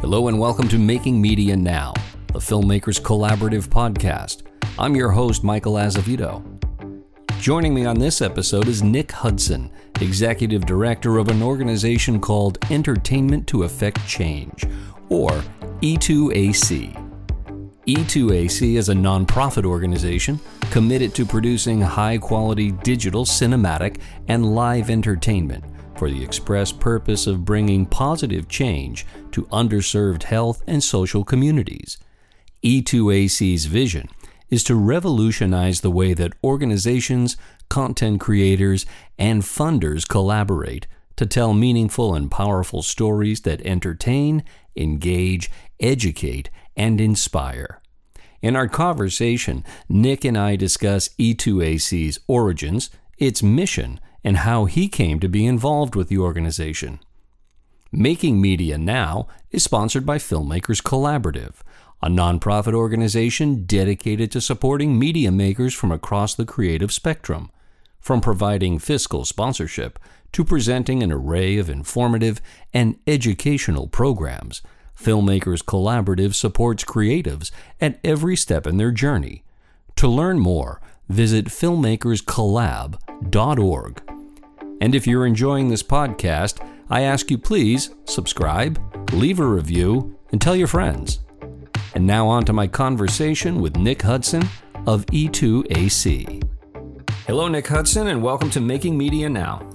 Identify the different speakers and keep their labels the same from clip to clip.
Speaker 1: Hello and welcome to Making Media Now, the Filmmakers Collaborative podcast. I'm your host, Michael Azevedo. Joining me on this episode is Nick Hudson, Executive Director of an organization called Entertainment to Affect Change, or E2AC. E2AC is a nonprofit organization committed to producing high quality digital, cinematic, and live entertainment for the express purpose of bringing positive change to underserved health and social communities. E2AC's vision is to revolutionize the way that organizations, content creators, and funders collaborate to tell meaningful and powerful stories that entertain, engage, educate, and inspire. In our conversation, Nick and I discuss E2AC's origins, its mission, and how he came to be involved with the organization. Making Media Now is sponsored by Filmmakers Collaborative, a nonprofit organization dedicated to supporting media makers from across the creative spectrum, from providing fiscal sponsorship to presenting an array of informative and educational programs. Filmmakers Collaborative supports creatives at every step in their journey. To learn more, visit filmmakerscollab.org. And if you're enjoying this podcast, I ask you please subscribe, leave a review, and tell your friends. And now on to my conversation with Nick Hudson of E2AC. Hello, Nick Hudson, and welcome to Making Media Now.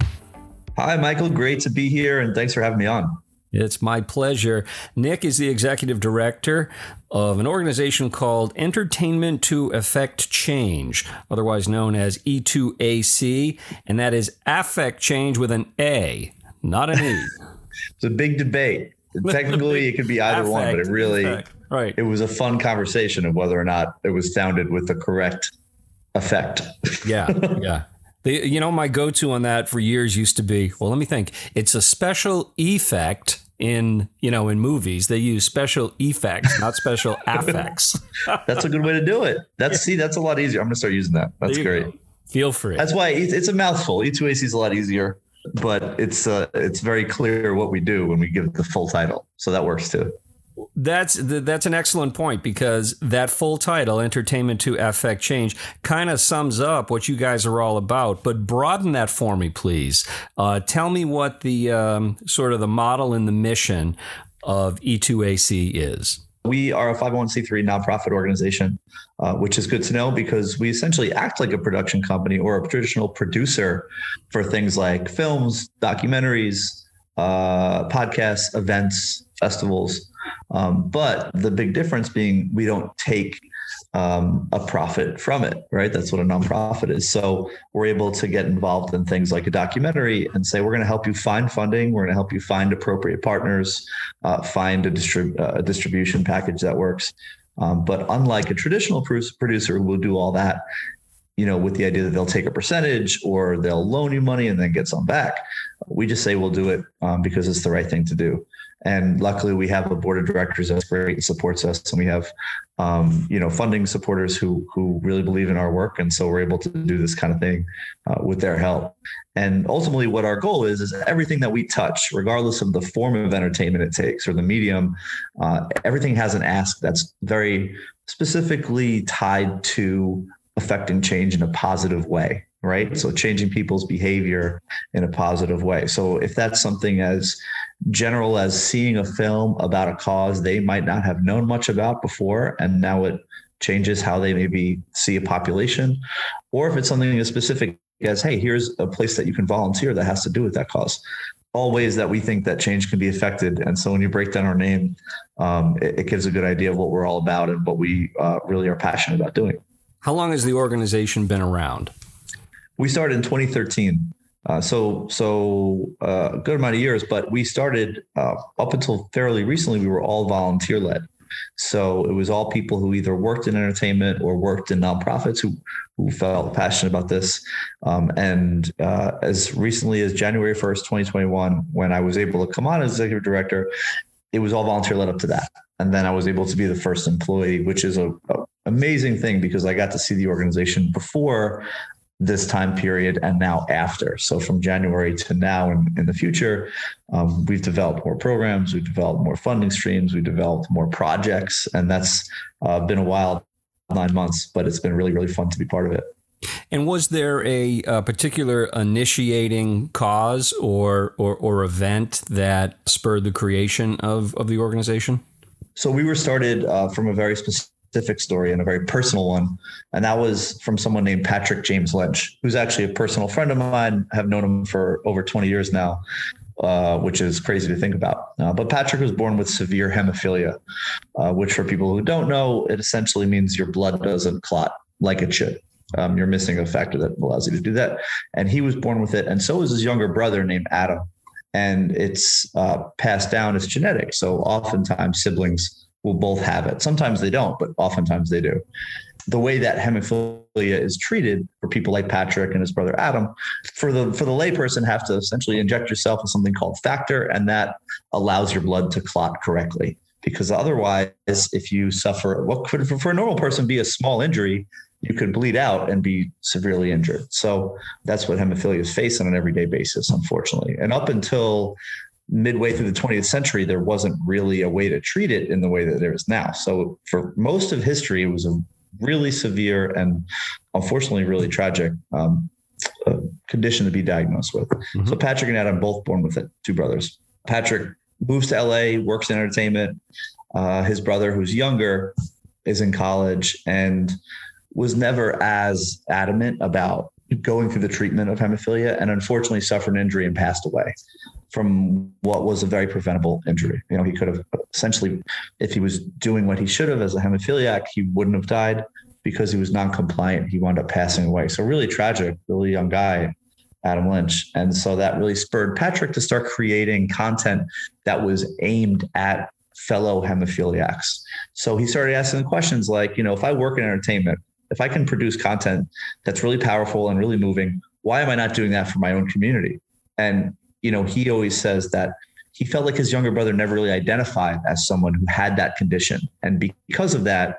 Speaker 2: Hi, Michael. Great to be here, and thanks for having me on.
Speaker 1: It's my pleasure. Nick is the executive director of an organization called Entertainment to Affect Change, otherwise known as E2AC, and that is affect change with an A, not an E.
Speaker 2: it's a big debate. Technically, it could be either affect, one, but it really, right? It was a fun conversation of whether or not it was founded with the correct effect.
Speaker 1: yeah, yeah. The, you know, my go-to on that for years used to be, well, let me think. It's a special effect in you know in movies. They use special effects not special affects.
Speaker 2: That's a good way to do it. That's see that's a lot easier. I'm gonna start using that. That's great. go.
Speaker 1: feel free
Speaker 2: that's why it's, it's a mouthful. E2ac is a lot easier but it's uh it's very clear what we do when we give it the full title. So that works too
Speaker 1: that's that's an excellent point because that full title, "Entertainment to Affect Change," kind of sums up what you guys are all about. But broaden that for me, please. Uh, tell me what the um, sort of the model and the mission of E2AC is.
Speaker 2: We are a 501c3 nonprofit organization, uh, which is good to know because we essentially act like a production company or a traditional producer for things like films, documentaries, uh, podcasts, events, festivals. Um, but the big difference being we don't take um, a profit from it, right? That's what a nonprofit is. So we're able to get involved in things like a documentary and say, we're going to help you find funding. We're going to help you find appropriate partners, uh, find a, distrib- uh, a, distribution package that works. Um, but unlike a traditional producer who will do all that, you know, with the idea that they'll take a percentage or they'll loan you money and then get some back. We just say we'll do it um, because it's the right thing to do. And luckily, we have a board of directors that's great and supports us, and we have, um, you know, funding supporters who who really believe in our work, and so we're able to do this kind of thing uh, with their help. And ultimately, what our goal is is everything that we touch, regardless of the form of entertainment it takes or the medium, uh, everything has an ask that's very specifically tied to affecting change in a positive way right? So changing people's behavior in a positive way. So if that's something as general as seeing a film about a cause they might not have known much about before and now it changes how they maybe see a population or if it's something as specific as hey here's a place that you can volunteer that has to do with that cause all ways that we think that change can be affected and so when you break down our name um, it, it, gives a good idea of what we're all about and what we uh, really are passionate about doing
Speaker 1: how long has the organization been around?
Speaker 2: We started in 2013. Uh, so, so uh, a good amount of years, but we started uh, up until fairly recently. We were all volunteer led, so it was all people who either worked in entertainment or worked in nonprofits who who felt passionate about this. Um, and uh, as recently as January 1st, 2021, when I was able to come on as executive director, it was all volunteer led up to that. And then I was able to be the first employee, which is a, a amazing thing because I got to see the organization before this time period and now after. So from January to now and in the future, um, we've developed more programs, we've developed more funding streams, we've developed more projects, and that's uh, been a wild nine months, but it's been really, really fun to be part of it.
Speaker 1: And was there a, a particular initiating cause or, or, or event that spurred the creation of, of the organization?
Speaker 2: So we were started uh, from a very specific specific story and a very personal one. And that was from someone named Patrick James Lynch, who's actually a personal friend of mine. I have known him for over 20 years now, uh, which is crazy to think about. Uh, but Patrick was born with severe hemophilia, uh, which for people who don't know, it essentially means your blood doesn't clot like it should. Um, you're missing a factor that allows you to do that. And he was born with it. And so was his younger brother named Adam. And it's uh, passed down as genetic. So oftentimes siblings will both have it. Sometimes they don't, but oftentimes they do. The way that hemophilia is treated for people like Patrick and his brother Adam, for the for the layperson, have to essentially inject yourself with something called factor, and that allows your blood to clot correctly. Because otherwise, if you suffer what could for a normal person be a small injury, you could bleed out and be severely injured. So that's what hemophilias face on an everyday basis, unfortunately. And up until midway through the 20th century, there wasn't really a way to treat it in the way that there is now. So for most of history, it was a really severe and unfortunately really tragic um, uh, condition to be diagnosed with. Mm-hmm. So Patrick and Adam both born with it, two brothers. Patrick moves to LA, works in entertainment. Uh, his brother, who's younger, is in college and was never as adamant about going through the treatment of hemophilia and unfortunately suffered an injury and passed away from what was a very preventable injury. You know, he could have essentially, if he was doing what he should have as a hemophiliac, he wouldn't have died because he was non-compliant. He wound up passing away. So really tragic, really young guy, Adam Lynch. And so that really spurred Patrick to start creating content that was aimed at fellow hemophiliacs. So he started asking questions like, you know, if I work in entertainment, if I can produce content that's really powerful and really moving, why am I not doing that for my own community? And you know, he always says that he felt like his younger brother never really identified as someone who had that condition. And because of that,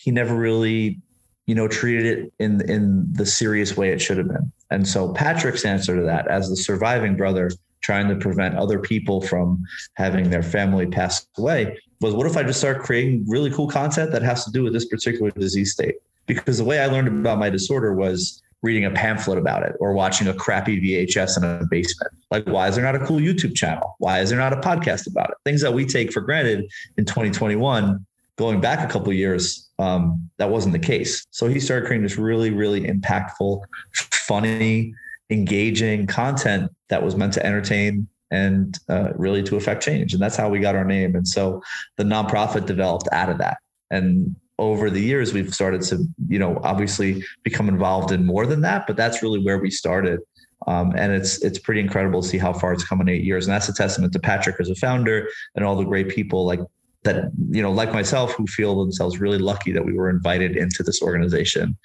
Speaker 2: he never really, you know, treated it in in the serious way it should have been. And so Patrick's answer to that, as the surviving brother trying to prevent other people from having their family pass away, was what if I just start creating really cool content that has to do with this particular disease state? Because the way I learned about my disorder was reading a pamphlet about it or watching a crappy VHS in a basement. Like, why is there not a cool YouTube channel? Why is there not a podcast about it? Things that we take for granted in 2021, going back a couple years, um, that wasn't the case. So he started creating this really, really impactful, funny, engaging content that was meant to entertain and uh, really to affect change. And that's how we got our name. And so the nonprofit developed out of that. And over the years we've started to you know obviously become involved in more than that but that's really where we started. Um, and it's it's pretty incredible to see how far it's come in eight years. And that's a testament to patrick as a founder and all the great people like that you know like myself who feel themselves really lucky that we were invited into this organization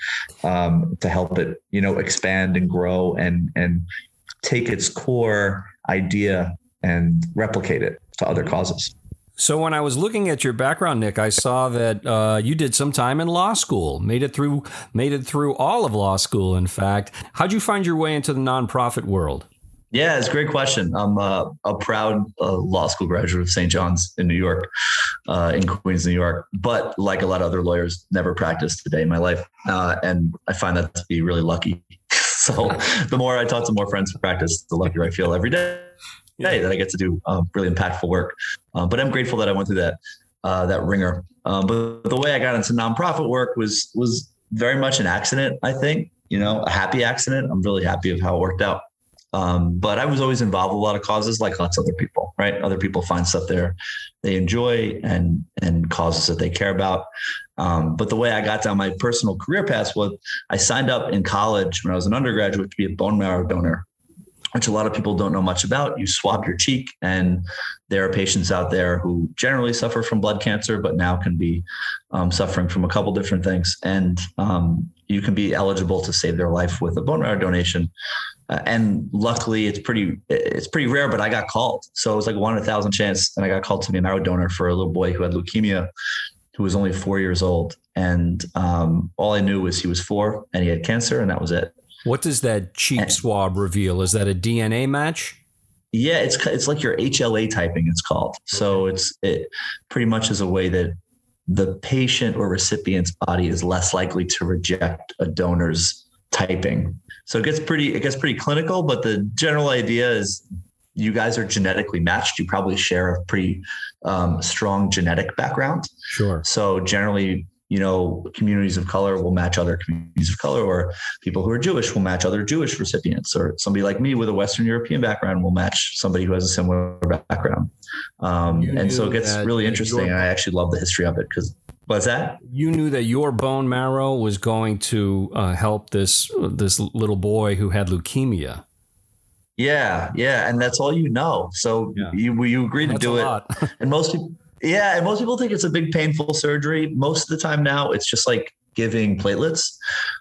Speaker 2: um, to help it you know expand and grow and and take its core idea and replicate it to other causes
Speaker 1: so when I was looking at your background, Nick, I saw that uh, you did some time in law school. Made it through, made it through all of law school. In fact, how'd you find your way into the nonprofit world?
Speaker 2: Yeah, it's a great question. I'm uh, a proud uh, law school graduate of St. John's in New York, uh, in Queens, New York. But like a lot of other lawyers, never practiced a day in my life, uh, and I find that to be really lucky. so the more I talk to more friends who practice, the luckier I feel every day day that I get to do uh, really impactful work. Uh, but I'm grateful that I went through that uh, that ringer. Um, but the way I got into nonprofit work was was very much an accident. I think you know a happy accident. I'm really happy of how it worked out. Um, but I was always involved with a lot of causes, like lots of other people. Right? Other people find stuff there they enjoy and and causes that they care about. Um, but the way I got down my personal career path was I signed up in college when I was an undergraduate to be a bone marrow donor which a lot of people don't know much about. You swab your cheek, and there are patients out there who generally suffer from blood cancer, but now can be um, suffering from a couple different things. And um, you can be eligible to save their life with a bone marrow donation. Uh, and luckily, it's pretty it's pretty rare, but I got called. So it was like one in a thousand chance, and I got called to be a marrow donor for a little boy who had leukemia, who was only four years old. And um, all I knew was he was four and he had cancer, and that was it.
Speaker 1: What does that cheek swab reveal? Is that a DNA match?
Speaker 2: Yeah, it's it's like your HLA typing. It's called. So it's it pretty much is a way that the patient or recipient's body is less likely to reject a donor's typing. So it gets pretty it gets pretty clinical, but the general idea is you guys are genetically matched. You probably share a pretty um, strong genetic background.
Speaker 1: Sure.
Speaker 2: So generally, you know, communities of color will match other communities of color, or people who are Jewish will match other Jewish recipients, or somebody like me with a Western European background will match somebody who has a similar background. Um, and so it gets really interesting. Your, I actually love the history of it because what's that?
Speaker 1: You knew that your bone marrow was going to uh, help this this little boy who had leukemia.
Speaker 2: Yeah, yeah, and that's all you know. So yeah. you you agree to that's do it, and most people yeah, and most people think it's a big painful surgery. Most of the time now, it's just like giving platelets.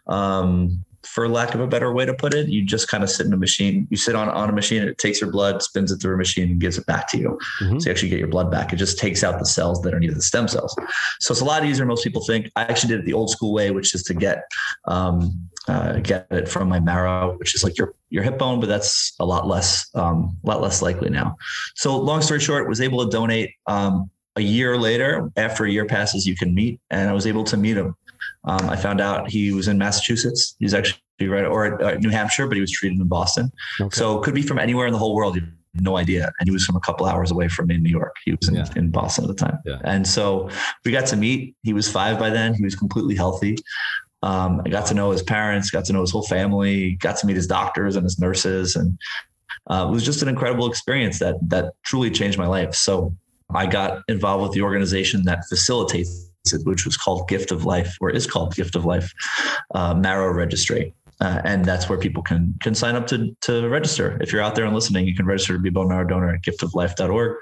Speaker 2: Um, for lack of a better way to put it, you just kind of sit in a machine. You sit on, on a machine, it takes your blood, spins it through a machine, and gives it back to you. Mm-hmm. So you actually get your blood back. It just takes out the cells that are needed, the stem cells. So it's a lot easier. Most people think. I actually did it the old school way, which is to get um, uh, get it from my marrow, which is like your your hip bone, but that's a lot less um, a lot less likely now. So long story short, was able to donate. Um, a year later, after a year passes, you can meet. And I was able to meet him. Um, I found out he was in Massachusetts. He's actually right or uh, New Hampshire, but he was treated in Boston. Okay. So could be from anywhere in the whole world. No idea. And he was from a couple hours away from me in New York. He was in, yeah. in Boston at the time. Yeah. And so we got to meet. He was five by then. He was completely healthy. Um, I got to know his parents, got to know his whole family, got to meet his doctors and his nurses. And uh, it was just an incredible experience that that truly changed my life. So I got involved with the organization that facilitates it, which was called Gift of Life, or is called Gift of Life uh, Marrow Registry. Uh, and that's where people can can sign up to to register. If you're out there and listening, you can register to be a bone marrow donor at giftoflife.org.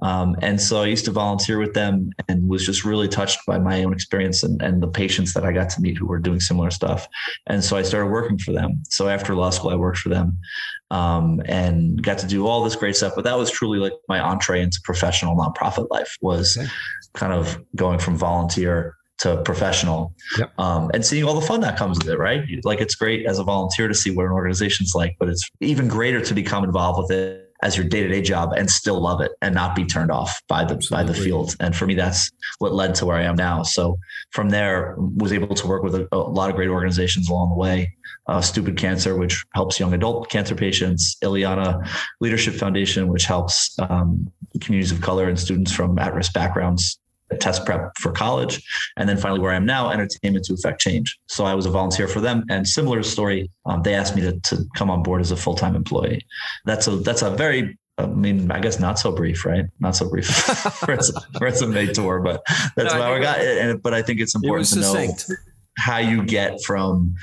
Speaker 2: Um, and so I used to volunteer with them and was just really touched by my own experience and, and the patients that I got to meet who were doing similar stuff. And so I started working for them. So after law school, I worked for them um, and got to do all this great stuff. But that was truly like my entree into professional nonprofit life was okay. kind of going from volunteer to professional yep. um, and seeing all the fun that comes with it, right? Like it's great as a volunteer to see what an organization's like, but it's even greater to become involved with it as your day-to-day job and still love it and not be turned off by the Absolutely. by the field. And for me, that's what led to where I am now. So from there, was able to work with a, a lot of great organizations along the way. Uh, Stupid Cancer, which helps young adult cancer patients. Ileana Leadership Foundation, which helps um, communities of color and students from at-risk backgrounds test prep for college. And then finally, where I am now, Entertainment to affect Change. So I was a volunteer for them. And similar story, um, they asked me to, to come on board as a full time employee. That's a that's a very I mean, I guess not so brief, right? Not so brief resume tour, but that's no, why I got it. And, but I think it's important it to succinct. know how you get from,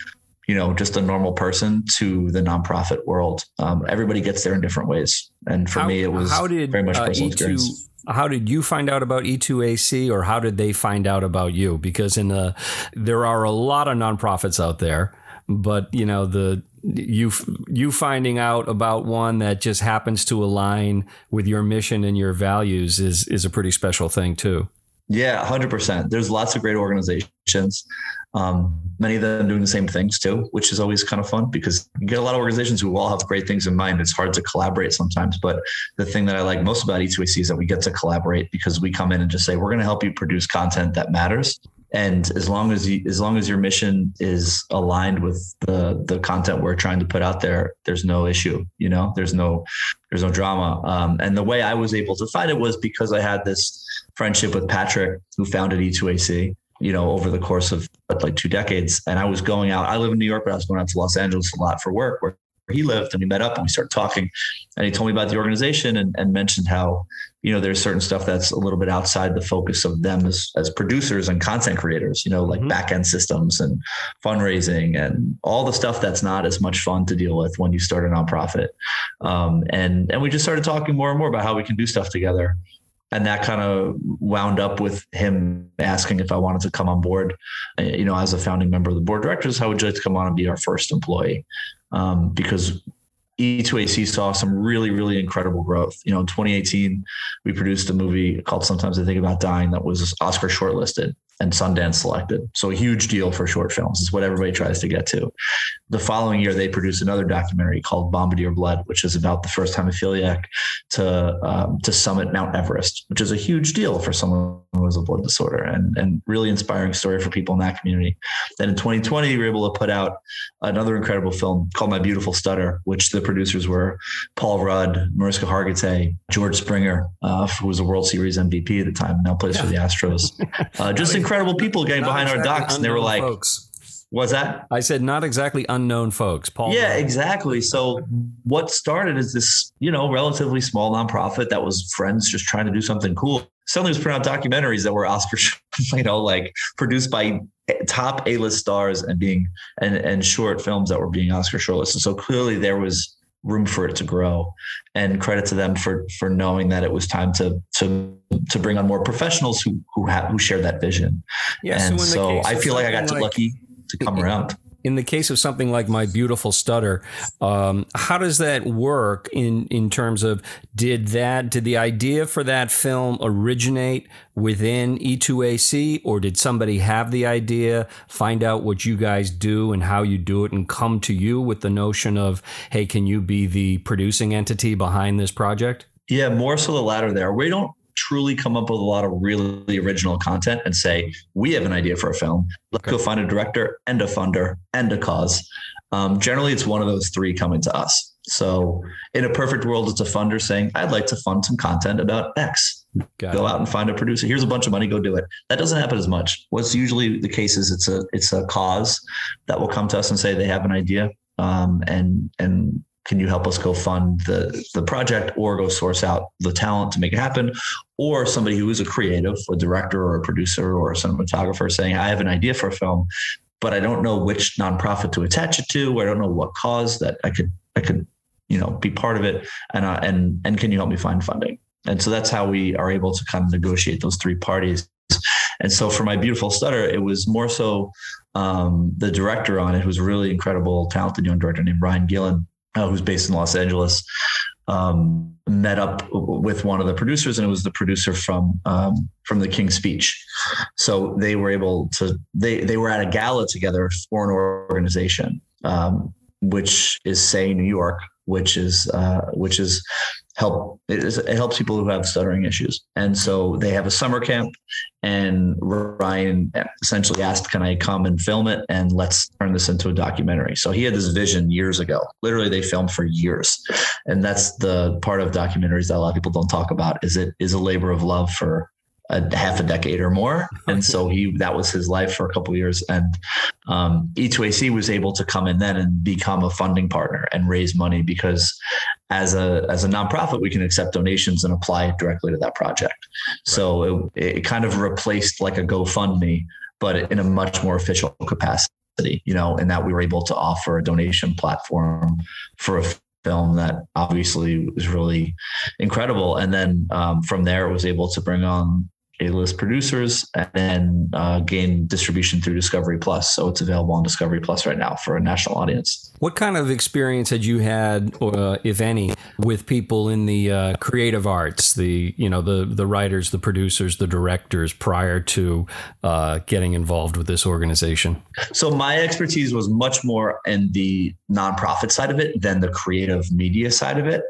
Speaker 2: you know, just a normal person to the nonprofit world. Um, everybody gets there in different ways. And for how, me, it was how did, very much uh, personal uh, E2, experience
Speaker 1: how did you find out about E2AC or how did they find out about you? Because in the there are a lot of nonprofits out there, but you know the you you finding out about one that just happens to align with your mission and your values is is a pretty special thing too.
Speaker 2: Yeah, 100%. There's lots of great organizations. Um, many of them doing the same things too, which is always kind of fun because you get a lot of organizations who all have great things in mind. It's hard to collaborate sometimes. But the thing that I like most about E2AC is that we get to collaborate because we come in and just say, we're going to help you produce content that matters. And as long as you, as long as your mission is aligned with the the content we're trying to put out there, there's no issue. You know, there's no there's no drama. Um, and the way I was able to find it was because I had this friendship with Patrick, who founded E2AC, you know, over the course of like two decades. And I was going out, I live in New York, but I was going out to Los Angeles a lot for work where he lived and we met up and we started talking and he told me about the organization and, and mentioned how, you know, there's certain stuff that's a little bit outside the focus of them as, as producers and content creators, you know, like mm-hmm. back end systems and fundraising and all the stuff that's not as much fun to deal with when you start a nonprofit. Um, and, and we just started talking more and more about how we can do stuff together and that kind of wound up with him asking if I wanted to come on board, uh, you know, as a founding member of the board of directors, how would you like to come on and be our first employee? Um, because E2AC saw some really, really incredible growth. You know, in 2018, we produced a movie called Sometimes I Think About Dying that was Oscar shortlisted and Sundance selected. So a huge deal for short films is what everybody tries to get to. The following year, they produced another documentary called Bombardier Blood, which is about the first hemophiliac to um, to summit Mount Everest, which is a huge deal for someone who has a blood disorder and and really inspiring story for people in that community. Then in 2020, we were able to put out another incredible film called My Beautiful Stutter, which the producers were Paul Rudd, Mariska Hargitay, George Springer, uh, who was a World Series MVP at the time, now plays yeah. for the Astros. Uh, just incredible people getting behind exactly our docs, and they were like. Folks. Was that?
Speaker 1: I said not exactly unknown folks. Paul.
Speaker 2: Yeah, Rudd. exactly. So what started as this, you know, relatively small nonprofit that was friends just trying to do something cool. Suddenly was putting out documentaries that were Oscar, you know, like produced by top A-list stars and being and and short films that were being Oscar shortlisted. So clearly there was room for it to grow. And credit to them for for knowing that it was time to to to bring on more professionals who who have who share that vision. Yeah, and so, so i feel like i got like, lucky to come around
Speaker 1: in the case of something like my beautiful stutter, um, how does that work in in terms of did that did the idea for that film originate within E2AC or did somebody have the idea, find out what you guys do and how you do it, and come to you with the notion of hey, can you be the producing entity behind this project?
Speaker 2: Yeah, more so the latter there. We don't truly come up with a lot of really original content and say, we have an idea for a film. Let's okay. go find a director and a funder and a cause. Um, generally, it's one of those three coming to us. So, in a perfect world, it's a funder saying, I'd like to fund some content about X. Got go it. out and find a producer. Here's a bunch of money. Go do it. That doesn't happen as much. What's usually the case is it's a it's a cause that will come to us and say they have an idea, um, and and can you help us go fund the the project or go source out the talent to make it happen? Or somebody who is a creative a director or a producer or a cinematographer saying i have an idea for a film but i don't know which nonprofit to attach it to or i don't know what cause that i could i could you know be part of it and uh, and and can you help me find funding? And so that's how we are able to kind of negotiate those three parties. And so for my beautiful stutter it was more so um, the director on it who's a really incredible talented young director named Ryan Gielen uh, who's based in Los Angeles, um, met up with one of the producers, and it was the producer from um, from the King's Speech. So they were able to they they were at a gala together for an organization, um, which is Say New York, which is uh, which is help it, is, it helps people who have stuttering issues. And so they have a summer camp and ryan essentially asked can i come and film it? And let's turn this into a documentary. So he had this vision years ago. Literally they filmed for years. And that's the part of documentaries that a lot of people don't talk about is it is a labor of love for a half a decade or more. And so he that was his life for a couple years. And um, E2AC was able to come in then and become a funding partner and raise money because as a as a nonprofit we can accept donations and apply it directly to that project. So it, it kind of replaced like a GoFundMe, but in a much more official capacity. You know, in that we were able to offer a donation platform for a film that obviously was really incredible. And then um, from there, it was able to bring on a-list producers and then uh, gain distribution through Discovery Plus. So it's available on Discovery Plus right now for a national audience.
Speaker 1: What kind of experience had you had, uh, if any, with people in the uh, creative arts, the you know the the writers, the producers, the directors, prior to uh, getting involved with this organization?
Speaker 2: So my expertise was much more in the nonprofit side of it than the creative media side of it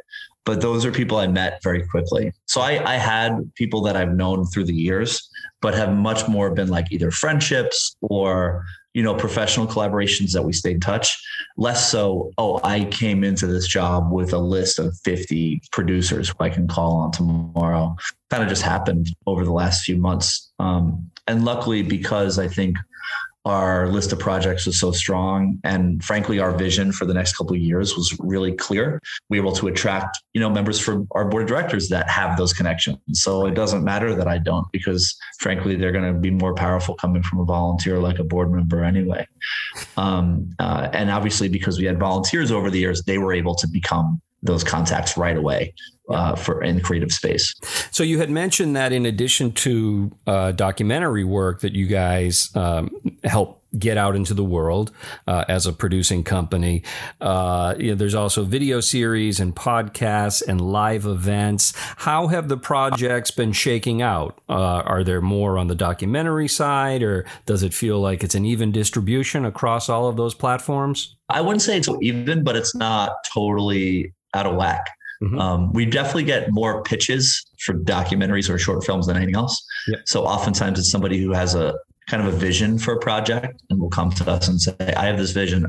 Speaker 2: but those are people I met very quickly. So I, I had people that I've known through the years, but have much more been like either friendships or you know professional collaborations that we stayed in touch. Less so, oh, I came into this job with a list of 50 producers who I can call on tomorrow. Kind of just happened over the last few months. Um, and luckily, because I think our list of projects was so strong. And frankly our vision for the next couple of years was really clear. We were able to attract you know members from our board of directors that have those connections. So it doesn't matter that i don't because frankly they're going to be more powerful coming from a volunteer like a board member anyway. Um, uh, and obviously because we had volunteers over the years they were able to become those contacts right away uh, for in creative space.
Speaker 1: So you had mentioned that in addition to uh, documentary work that you guys um, help get out into the world uh, as a producing company. Uh, you know, there's also video series and podcasts and live events. How have the projects been shaking out? Uh, are there more on the documentary side, or does it feel like it's an even distribution across all of those platforms?
Speaker 2: I wouldn't say it's even, but it's not totally out of whack. Mm-hmm. Um, we definitely get more pitches for documentaries or short films than anything else. Yep. So oftentimes it's somebody who has a kind of a vision for a project and will come to us and say, I have this vision.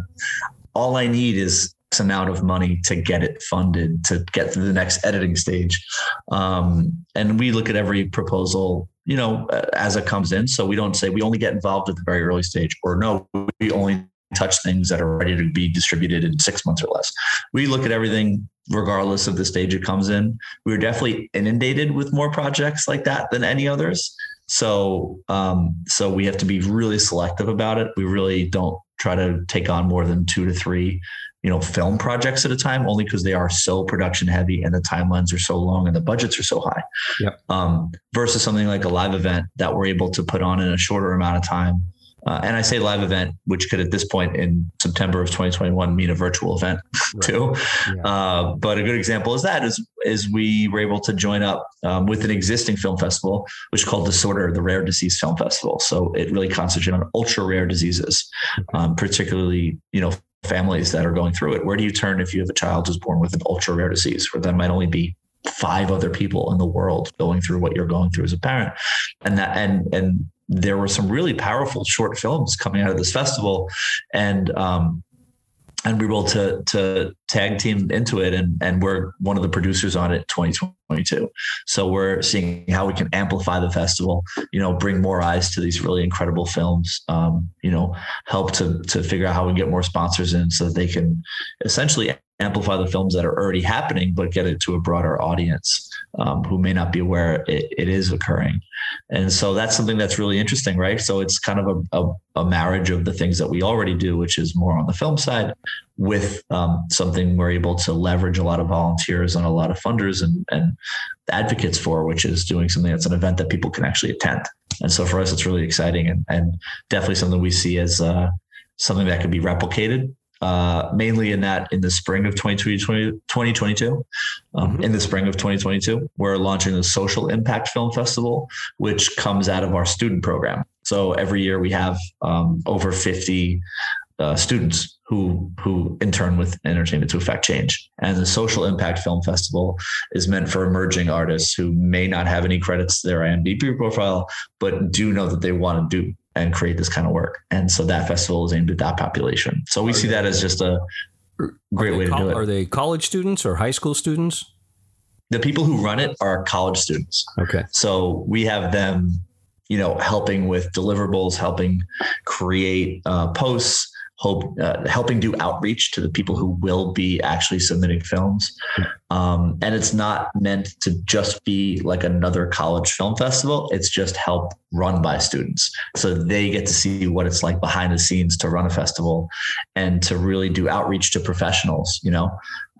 Speaker 2: All I need is X amount of money to get it funded to get to the next editing stage. Um, and we look at every proposal, you know, as it comes in. So we don't say we only get involved at the very early stage or no, we only touch things that are ready to be distributed in six months or less. We look at everything regardless of the stage it comes in. We are definitely inundated with more projects like that than any others. So, um, so we have to be really selective about it. We really don't try to take on more than two to three, you know, film projects at a time, only because they are so production heavy and the timelines are so long and the budgets are so high. Yep. Um, versus something like a live event that we're able to put on in a shorter amount of time uh, and I say live event, which could at this point in September of 2021 mean a virtual event right. too. Yeah. Uh, but a good example is that is is we were able to join up um, with an existing film festival, which is called Disorder, the Rare Disease Film Festival. So it really concentrates on ultra rare diseases, um, particularly you know families that are going through it. Where do you turn if you have a child who's born with an ultra rare disease, where there might only be five other people in the world going through what you're going through as a parent and that and and there were some really powerful short films coming out of this festival, and um, and we were able to to tag team into it, and and we're one of the producers on it, 2022. So we're seeing how we can amplify the festival, you know, bring more eyes to these really incredible films, um, you know, help to to figure out how we get more sponsors in so that they can essentially amplify the films that are already happening, but get it to a broader audience um, who may not be aware it, it is occurring. And so that's something that's really interesting, right? So it's kind of a, a, a marriage of the things that we already do, which is more on the film side, with um, something we're able to leverage a lot of volunteers and a lot of funders and, and advocates for, which is doing something that's an event that people can actually attend. And so for us, it's really exciting and, and definitely something we see as uh, something that could be replicated uh, mainly in that in the spring of 2020, 2022. Um, mm-hmm. In the spring of 2022, we're launching the Social Impact Film Festival, which comes out of our student program. So every year we have um, over 50 uh, students who who intern with entertainment to affect change. And the Social Impact Film Festival is meant for emerging artists who may not have any credits to their IMDb profile, but do know that they want to do and create this kind of work. And so that festival is aimed at that population. So we are see that as just a great way to do it.
Speaker 1: Are they college students or high school students?
Speaker 2: The people who run it are college students.
Speaker 1: Okay.
Speaker 2: So we have them, you know, helping with deliverables, helping create uh, posts, hope uh, helping do outreach to the people who will be actually submitting films. Um, and it's not meant to just be like another college film festival. It's just help run by students. So they get to see what it's like behind the scenes to run a festival and to really do outreach to professionals you know?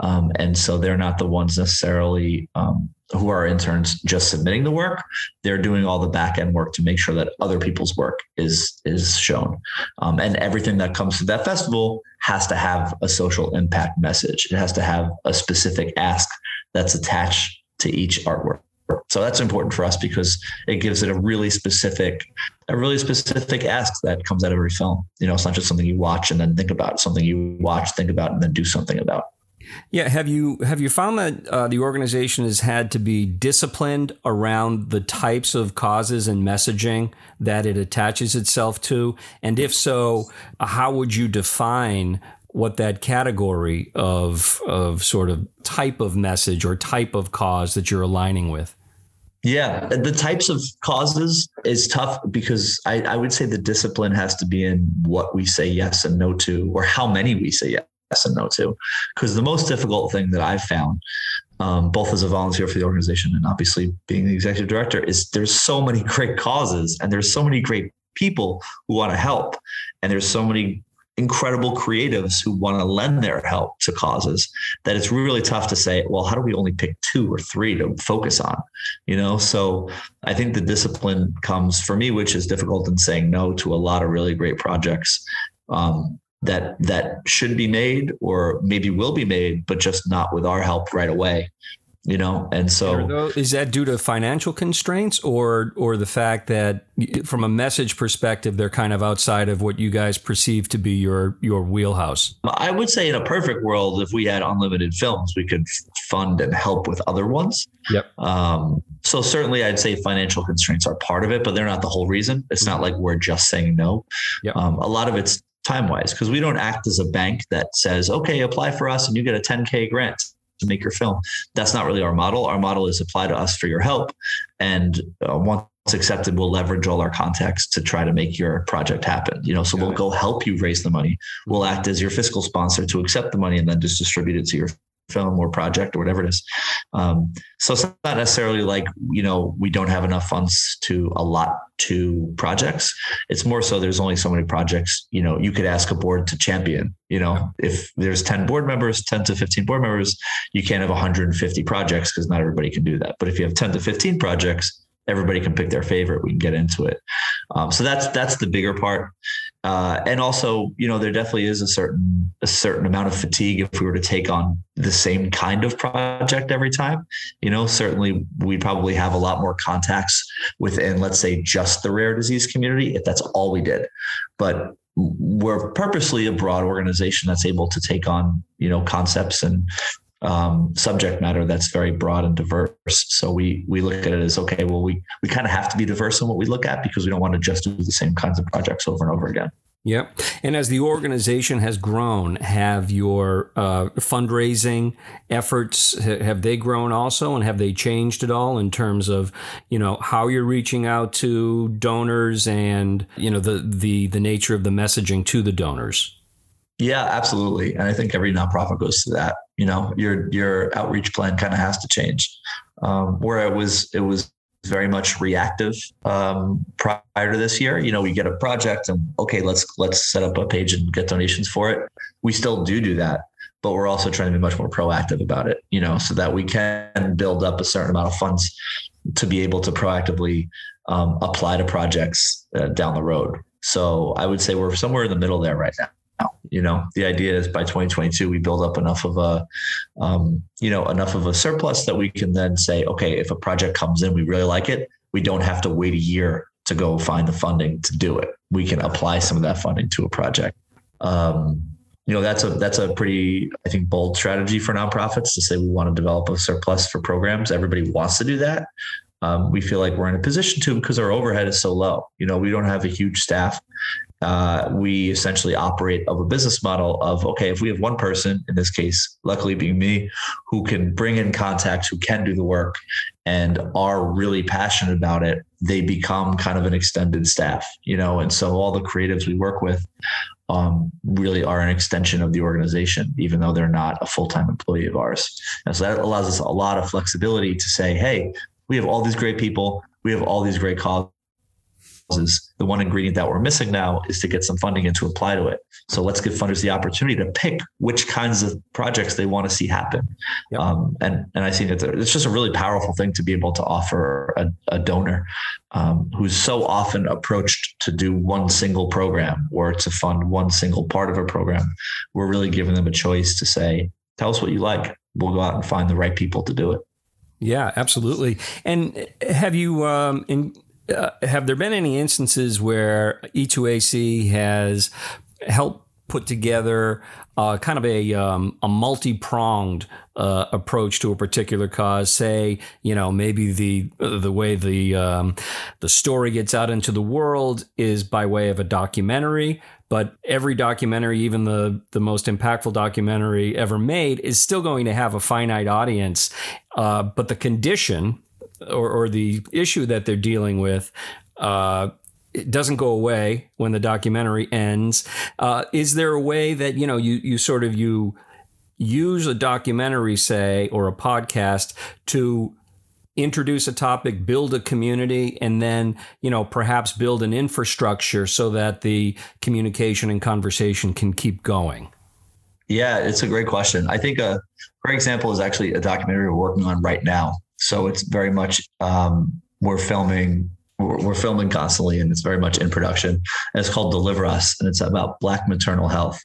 Speaker 2: Um, and so they're not the ones necessarily um, who are interns just submitting the work they're doing all the back end work to make sure that other people's work is is shown. Um, and everything that comes to that festival has to have a social impact message. It has to have a specific ask that's attached to each artwork. So that's important for us because it gives it a really specific a really specific ask that comes out of every film. You know it's not just something you watch and then think about. It's something you watch think about and then do something about
Speaker 1: yeah, have you have you found that uh, the organization has had to be disciplined around the types of causes and messaging that it attaches itself to? And if so, how would you define what that category of of sort of type of message or type of cause that you're aligning with?
Speaker 2: Yeah, the types of causes is tough because I, I would say the discipline has to be in what we say yes and no to, or how many we say yes and no to. Because the most difficult thing that I've found, um, both as a volunteer for the organization and obviously being the executive director, is there's so many great causes and there's so many great people who want to help, and there's so many incredible creatives who want to lend their help to causes that it's really tough to say well how do we only pick two or three to focus on you know so i think the discipline comes for me which is difficult in saying no to a lot of really great projects um, that that should be made or maybe will be made but just not with our help right away you know? And so
Speaker 1: is that due to financial constraints or or the fact that from a message perspective they're kind of outside of what you guys perceive to be your your wheelhouse?
Speaker 2: I would say in a perfect world if we had unlimited films we could fund and help with other ones.
Speaker 1: Yep.
Speaker 2: Um, so certainly i'd say financial constraints are part of it but they're not the whole reason. It's not like we're just saying no.
Speaker 1: Yep.
Speaker 2: um, a lot of it's time wise because we don't act as a bank that says okay apply for us and you get a 10k grant to make your film. That's not really our model. Our model is apply to us for your help. And uh, once accepted, we'll leverage all our contacts to try to make your project happen. You know, so Got we'll it. go help you raise the money. We'll act as your fiscal sponsor to accept the money and then just distribute it to your film or project or whatever it is. Um, so it's not necessarily like, you know, we don't have enough funds to allot to projects. It's more so there's only so many projects, you know, you could ask a board to champion, you know, if there's 10 board members, 10 to 15 board members, you can't have 150 projects because not everybody can do that. But if you have 10 to 15 projects, everybody can pick their favorite. We can get into it. Um, so that's that's the bigger part. Uh, and also, you know, there definitely is a certain a certain amount of fatigue if we were to take on the same kind of project every time. You know, certainly we probably have a lot more contacts within, let's say, just the rare disease community if that's all we did. But we're purposely a broad organization that's able to take on you know concepts and um, subject matter that's very broad and diverse. So we we look at it as okay, well we we kind of have to be diverse in what we look at because we don't want to just do the same kinds of projects over and over again.
Speaker 1: Yep. And as the organization has grown, have your uh, fundraising efforts have they grown also, and have they changed at all in terms of you know how you're reaching out to donors and you know the the the nature of the messaging to the donors?
Speaker 2: Yeah, absolutely. And I think every nonprofit goes to that. You know, your your outreach plan kind of has to change. Um, where it was it was very much reactive um, prior to this year. You know, we get a project and okay, let's let's set up a page and get donations for it. We still do do that, but we're also trying to be much more proactive about it. You know, so that we can build up a certain amount of funds to be able to proactively um, apply to projects uh, down the road. So I would say we're somewhere in the middle there right now. You know, the idea is by 2022 we build up enough of a, um, you know, enough of a surplus that we can then say, okay, if a project comes in, we really like it, we don't have to wait a year to go find the funding to do it. We can apply some of that funding to a project. Um, you know, that's a that's a pretty, I think, bold strategy for nonprofits to say we want to develop a surplus for programs. Everybody wants to do that. Um, we feel like we're in a position to because our overhead is so low. You know, we don't have a huge staff uh, we essentially operate of a business model of okay, if we have one person, in this case, luckily being me, who can bring in contacts, who can do the work, and are really passionate about it, they become kind of an extended staff, you know. And so all the creatives we work with um, really are an extension of the organization, even though they're not a full time employee of ours. And so that allows us a lot of flexibility to say, hey, we have all these great people, we have all these great causes is the one ingredient that we're missing now is to get some funding and to apply to it. So let's give funders the opportunity to pick which kinds of projects they want to see happen. Yep. Um, and and I think it's, it's just a really powerful thing to be able to offer a, a donor um, who's so often approached to do one single program or to fund one single part of a program. We're really giving them a choice to say, tell us what you like. We'll go out and find the right people to do it.
Speaker 1: Yeah, absolutely. And have you um, in uh, have there been any instances where E2AC has helped put together uh, kind of a um, a multi pronged uh, approach to a particular cause. Say, you know, maybe the the way the um, the story gets out into the world is by way of a documentary. But every documentary, even the the most impactful documentary ever made, is still going to have a finite audience. Uh, but the condition or, or the issue that they're dealing with uh, it doesn't go away when the documentary ends. Uh, is there a way that you know you you sort of you use a documentary, say, or a podcast to introduce a topic, build a community, and then, you know, perhaps build an infrastructure so that the communication and conversation can keep going?
Speaker 2: Yeah, it's a great question. I think a great example is actually a documentary we're working on right now. So it's very much um, we're filming we're, we're, filming constantly, and it's very much in production. And it's called Deliver Us, and it's about Black maternal health,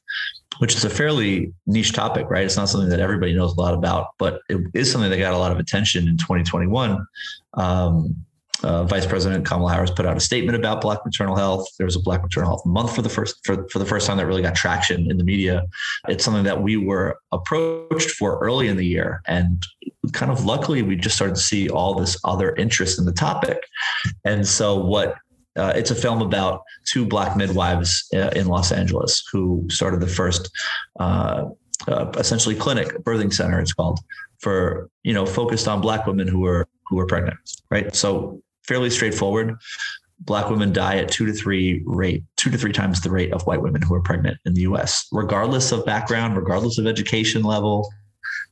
Speaker 2: which is a fairly niche topic, right? It's not something that everybody knows a lot about, but it is something that got a lot of attention in 2021. Um, uh, Vice President Kamala Harris put out a statement about Black maternal health. There was a Black maternal health month for the first for, for the first time that really got traction in the media. It's something that we were approached for early in the year, and kind of luckily we just started to see all this other interest in the topic. And so what uh, it's a film about two black midwives uh, in Los Angeles who started the first uh, uh essentially clinic birthing center it's called for you know focused on black women who were who were pregnant right so fairly straightforward. Black women die at two to three rate, two to three times the rate of white women who are pregnant in the US, regardless of background, regardless of education level.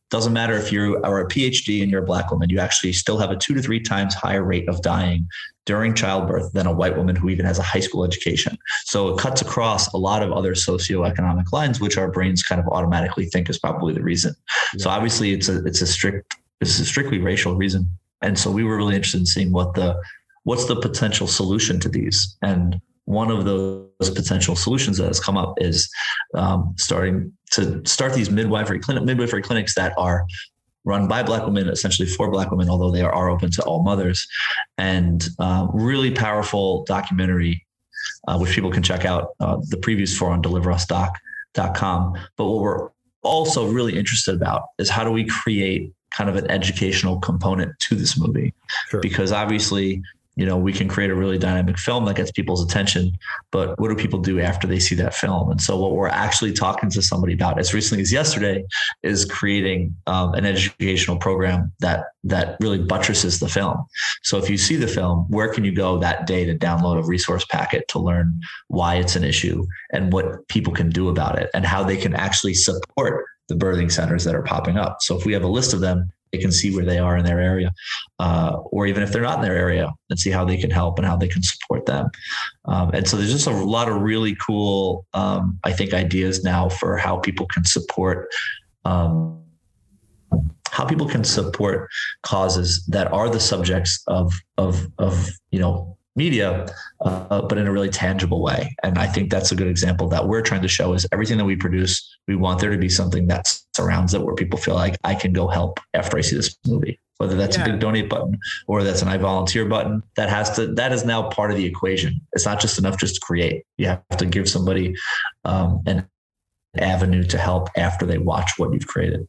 Speaker 2: Doesn't matter if you are a PhD and you're a black woman, you actually still have a two to three times higher rate of dying during childbirth than a white woman who even has a high school education. So it cuts across a lot of other socioeconomic lines, which our brains kind of automatically think is probably the reason. Yeah. So obviously it's a it's a strict it's a strictly racial reason. And so we were really interested in seeing what the what's the potential solution to these. And one of those potential solutions that has come up is um, starting to start these midwifery clinic midwifery clinics that are run by black women, essentially for black women, although they are open to all mothers, and um, really powerful documentary, uh, which people can check out uh, the previews for on deliverusdoc.com. But what we're also really interested about is how do we create kind of an educational component to this movie sure. because obviously you know we can create a really dynamic film that gets people's attention but what do people do after they see that film and so what we're actually talking to somebody about as recently as yesterday is creating um, an educational program that that really buttresses the film so if you see the film where can you go that day to download a resource packet to learn why it's an issue and what people can do about it and how they can actually support the birthing centers that are popping up. So if we have a list of them, they can see where they are in their area, uh, or even if they're not in their area, and see how they can help and how they can support them. Um, and so there's just a lot of really cool, um, I think, ideas now for how people can support. Um, how people can support causes that are the subjects of of of you know media, uh, but in a really tangible way. And I think that's a good example that we're trying to show is everything that we produce, we want there to be something that surrounds it where people feel like I can go help after I see this movie. Whether that's yeah. a big donate button or that's an I volunteer button, that has to that is now part of the equation. It's not just enough just to create. You have to give somebody um, an avenue to help after they watch what you've created.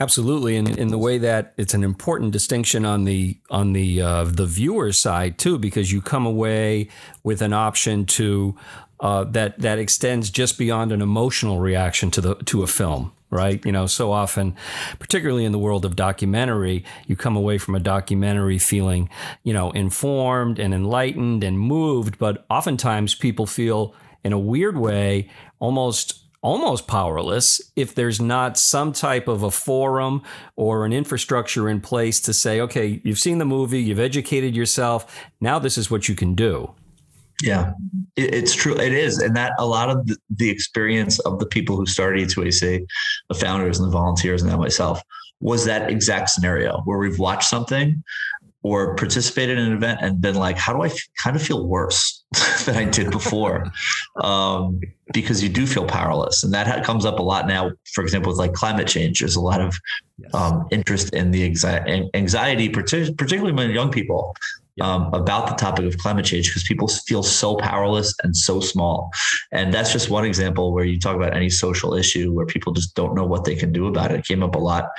Speaker 1: Absolutely, and in the way that it's an important distinction on the on the uh, the viewer side too, because you come away with an option to uh, that that extends just beyond an emotional reaction to the to a film right? You know, so often, particularly in the world of documentary, you come away from a documentary feeling, you know, informed and enlightened and moved, but oftentimes people feel in a weird way almost almost powerless if there's not some type of a forum or an infrastructure in place to say, okay, you've seen the movie, you've educated yourself, now this is what you can do.
Speaker 2: Yeah, it's true. It is. And that a lot of the, experience of the people who started E2AC, the founders and the volunteers, and that myself, was that exact scenario where we've watched something or participated in an event and been like, how do I f- kind of feel worse than I did before? um, because you do feel powerless. And that comes up a lot now, for example, with like climate change. There's a lot of yes. um, interest in the anxiety, anxiety particularly among young people um, about the topic of climate change because people feel so powerless and so small. And that's just one example where you talk about any social issue where people just don't know what they can do about it. It came up a lot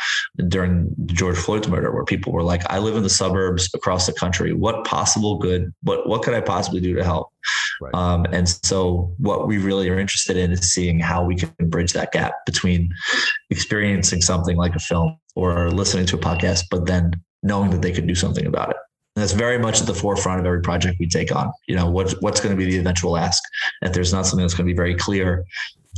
Speaker 2: during George Floyd's murder, where people were like, I live in the suburbs across the country. What possible good, what, what could I possibly do to help? Right. Um, and so, what we really are interested in is seeing how we can bridge that gap between experiencing something like a film or listening to a podcast, but then knowing that they could do something about it. And that's very much at the forefront of every project we take on. You know, what's what's going to be the eventual ask? If there's not something that's going to be very clear,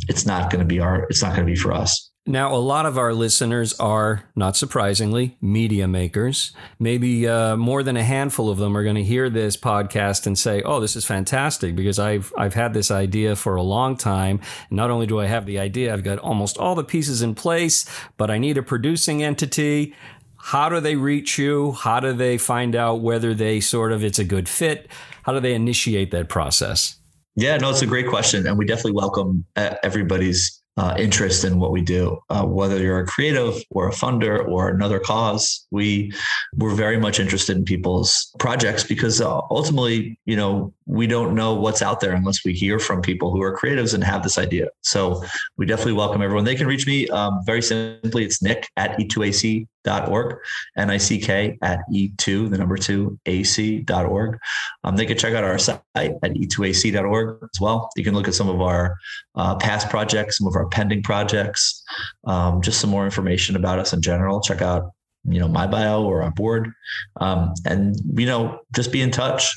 Speaker 2: it's not going to be our. It's not going to be for us.
Speaker 1: Now, a lot of our listeners are, not surprisingly, media makers. Maybe uh, more than a handful of them are going to hear this podcast and say, "Oh, this is fantastic!" Because I've I've had this idea for a long time. Not only do I have the idea, I've got almost all the pieces in place, but I need a producing entity. How do they reach you? How do they find out whether they sort of it's a good fit? How do they initiate that process?
Speaker 2: Yeah, no, it's a great question, and we definitely welcome uh, everybody's uh, interest in what we do. Uh, whether you're a creative or a funder or another cause, we we're very much interested in people's projects because uh, ultimately, you know, we don't know what's out there unless we hear from people who are creatives and have this idea. So we definitely welcome everyone. They can reach me um, very simply. It's Nick at e2ac org, N-I-C-K at E2, the number two, AC.org. Um, they can check out our site at E2AC.org as well. You can look at some of our uh, past projects, some of our pending projects, um, just some more information about us in general. Check out you know my bio or our board um, and you know just be in touch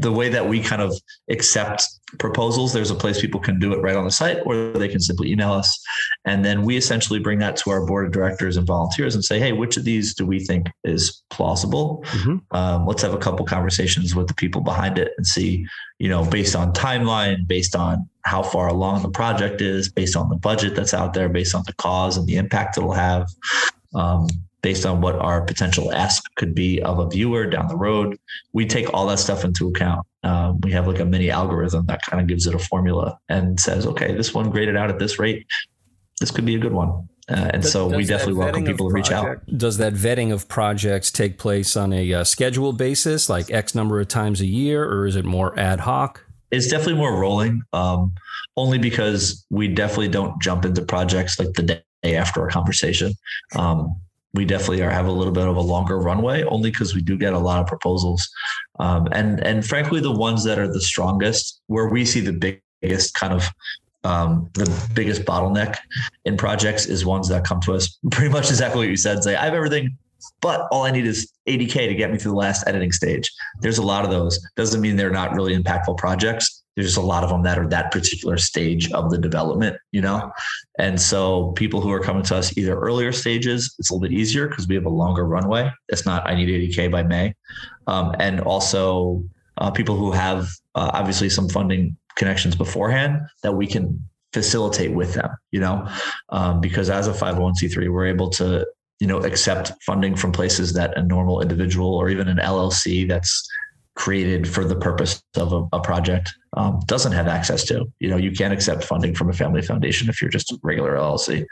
Speaker 2: the way that we kind of accept proposals there's a place people can do it right on the site or they can simply email us. And then we essentially bring that to our board of directors and volunteers and say hey which of these do we think is plausible? Mm-hmm. um, let's have a couple conversations with the people behind it and see you know based on timeline based on how far along the project is based on the budget that's out there based on the cause and the impact it'll have. Um, based on what our potential ask could be of a viewer down the road. We take all that stuff into account. Um, we have like a mini algorithm that kind of gives it a formula and says, okay, this one graded out at this rate. This could be a good one. Uh, and does, so we definitely welcome people to reach out.
Speaker 1: Does that vetting of projects take place on a uh, scheduled basis, like X number of times a year, or is it more ad hoc?
Speaker 2: It's definitely more rolling, um, only because we definitely don't jump into projects like the day after a conversation. Um, we definitely are have a little bit of a longer runway only because we do get a lot of proposals um, and and frankly the ones that are the strongest where we see the biggest kind of um, the biggest bottleneck in projects is ones that come to us pretty much exactly what you said say i have everything but all I need is 80K to get me through the last editing stage. There's a lot of those. Doesn't mean they're not really impactful projects. There's just a lot of them that are that particular stage of the development, you know? And so people who are coming to us either earlier stages, it's a little bit easier because we have a longer runway. It's not, I need 80K by May. Um, and also uh, people who have uh, obviously some funding connections beforehand that we can facilitate with them, you know, um, because as a 501c3, we're able to you know accept funding from places that a normal individual or even an LLC that's created for the purpose of a, a project um, doesn't have access to. You know, you can't accept funding from a family foundation if you're just a regular LLC,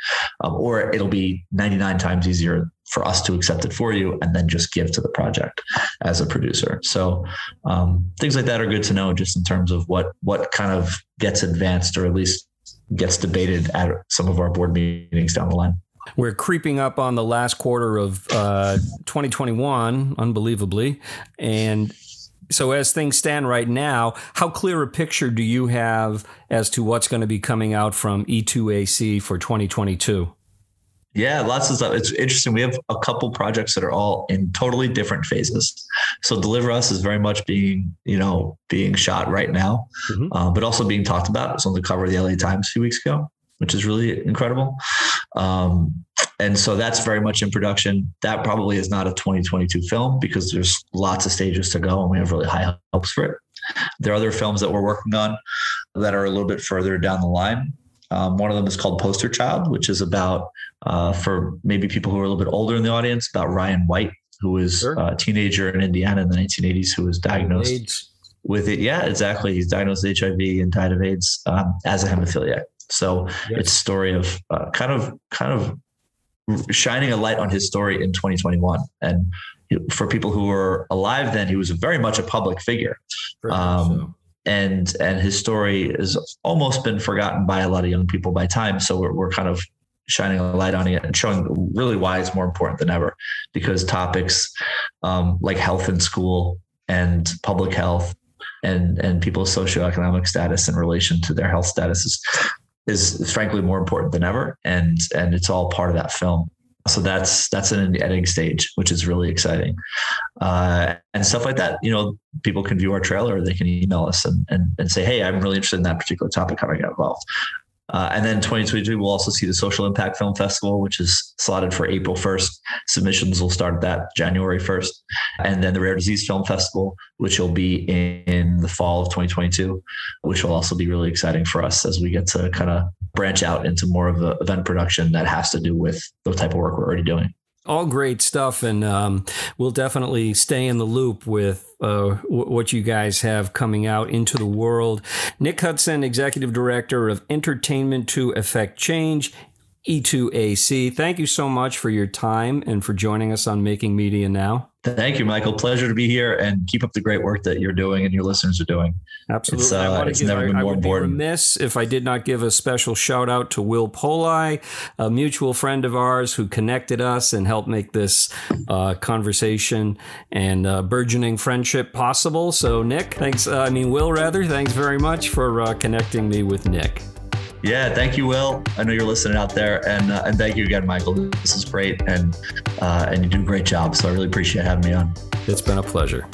Speaker 2: um, or it'll be 99 times easier for us to accept it for you and then just give to the project as a producer. So um, things like that are good to know, just in terms of what what kind of gets advanced or at least gets debated at some of our board meetings down the line.
Speaker 1: We're creeping up on the last quarter of uh, 2021, unbelievably. And so, as things stand right now, how clear a picture do you have as to what's going to be coming out from E2AC for 2022?
Speaker 2: Yeah, lots of stuff. It's interesting. We have a couple projects that are all in totally different phases. So Deliver Us is very much being, you know, being shot right now, mm-hmm. uh, but also being talked about. It was on the cover of the LA Times a few weeks ago which is really incredible. Um, and so that's very much in production. That probably is not a 2022 film because there's lots of stages to go and we have really high hopes for it. There are other films that we're working on that are a little bit further down the line. Um, one of them is called Poster Child, which is about, uh, for maybe people who are a little bit older in the audience, about Ryan White, who was sure. a teenager in Indiana in the 1980s who was diagnosed AIDS. with it. Yeah, exactly. He's diagnosed with HIV and died of AIDS um, as a hemophiliac. So yes. it's a story of uh, kind of kind of shining a light on his story in 2021. And for people who were alive then, he was very much a public figure. Um, so. And and his story has almost been forgotten by a lot of young people by time. So we're, we're kind of shining a light on it and showing really why it's more important than ever because topics um, like health in school and public health and and people's socioeconomic status in relation to their health status is frankly more important than ever, and and it's all part of that film. So that's that's in the editing stage, which is really exciting, uh, and stuff like that. You know, people can view our trailer, they can email us and, and and say, "Hey, I'm really interested in that particular topic. How do I get involved?" Uh, and then 2023, we'll also see the Social Impact Film Festival, which is slotted for April 1st. Submissions will start at that January 1st. And then the Rare Disease Film Festival, which will be in, in the fall of 2022, which will also be really exciting for us as we get to kind of branch out into more of an event production that has to do with the type of work we're already doing
Speaker 1: all great stuff, and um, we'll definitely stay in the loop with uh, w- what you guys have coming out into the world. Nick Hudson, Executive Director of Entertainment to Affect Change. E2AC. Thank you so much for your time and for joining us on Making Media Now.
Speaker 2: Thank you, Michael. Pleasure to be here and keep up the great work that you're doing and your listeners are doing.
Speaker 1: Absolutely. It's, uh, it's give, never been I, more I would important. Be remiss if I did not give a special shout out to Will Poli, a mutual friend of ours who connected us and helped make this uh, conversation and uh, burgeoning friendship possible. So, Nick, thanks. Uh, I mean, Will, rather, thanks very much for uh, connecting me with Nick.
Speaker 2: Yeah, thank you, Will. I know you're listening out there, and uh, and thank you again, Michael. This is great, and uh, and you do a great job. So I really appreciate having me on.
Speaker 1: It's been a pleasure.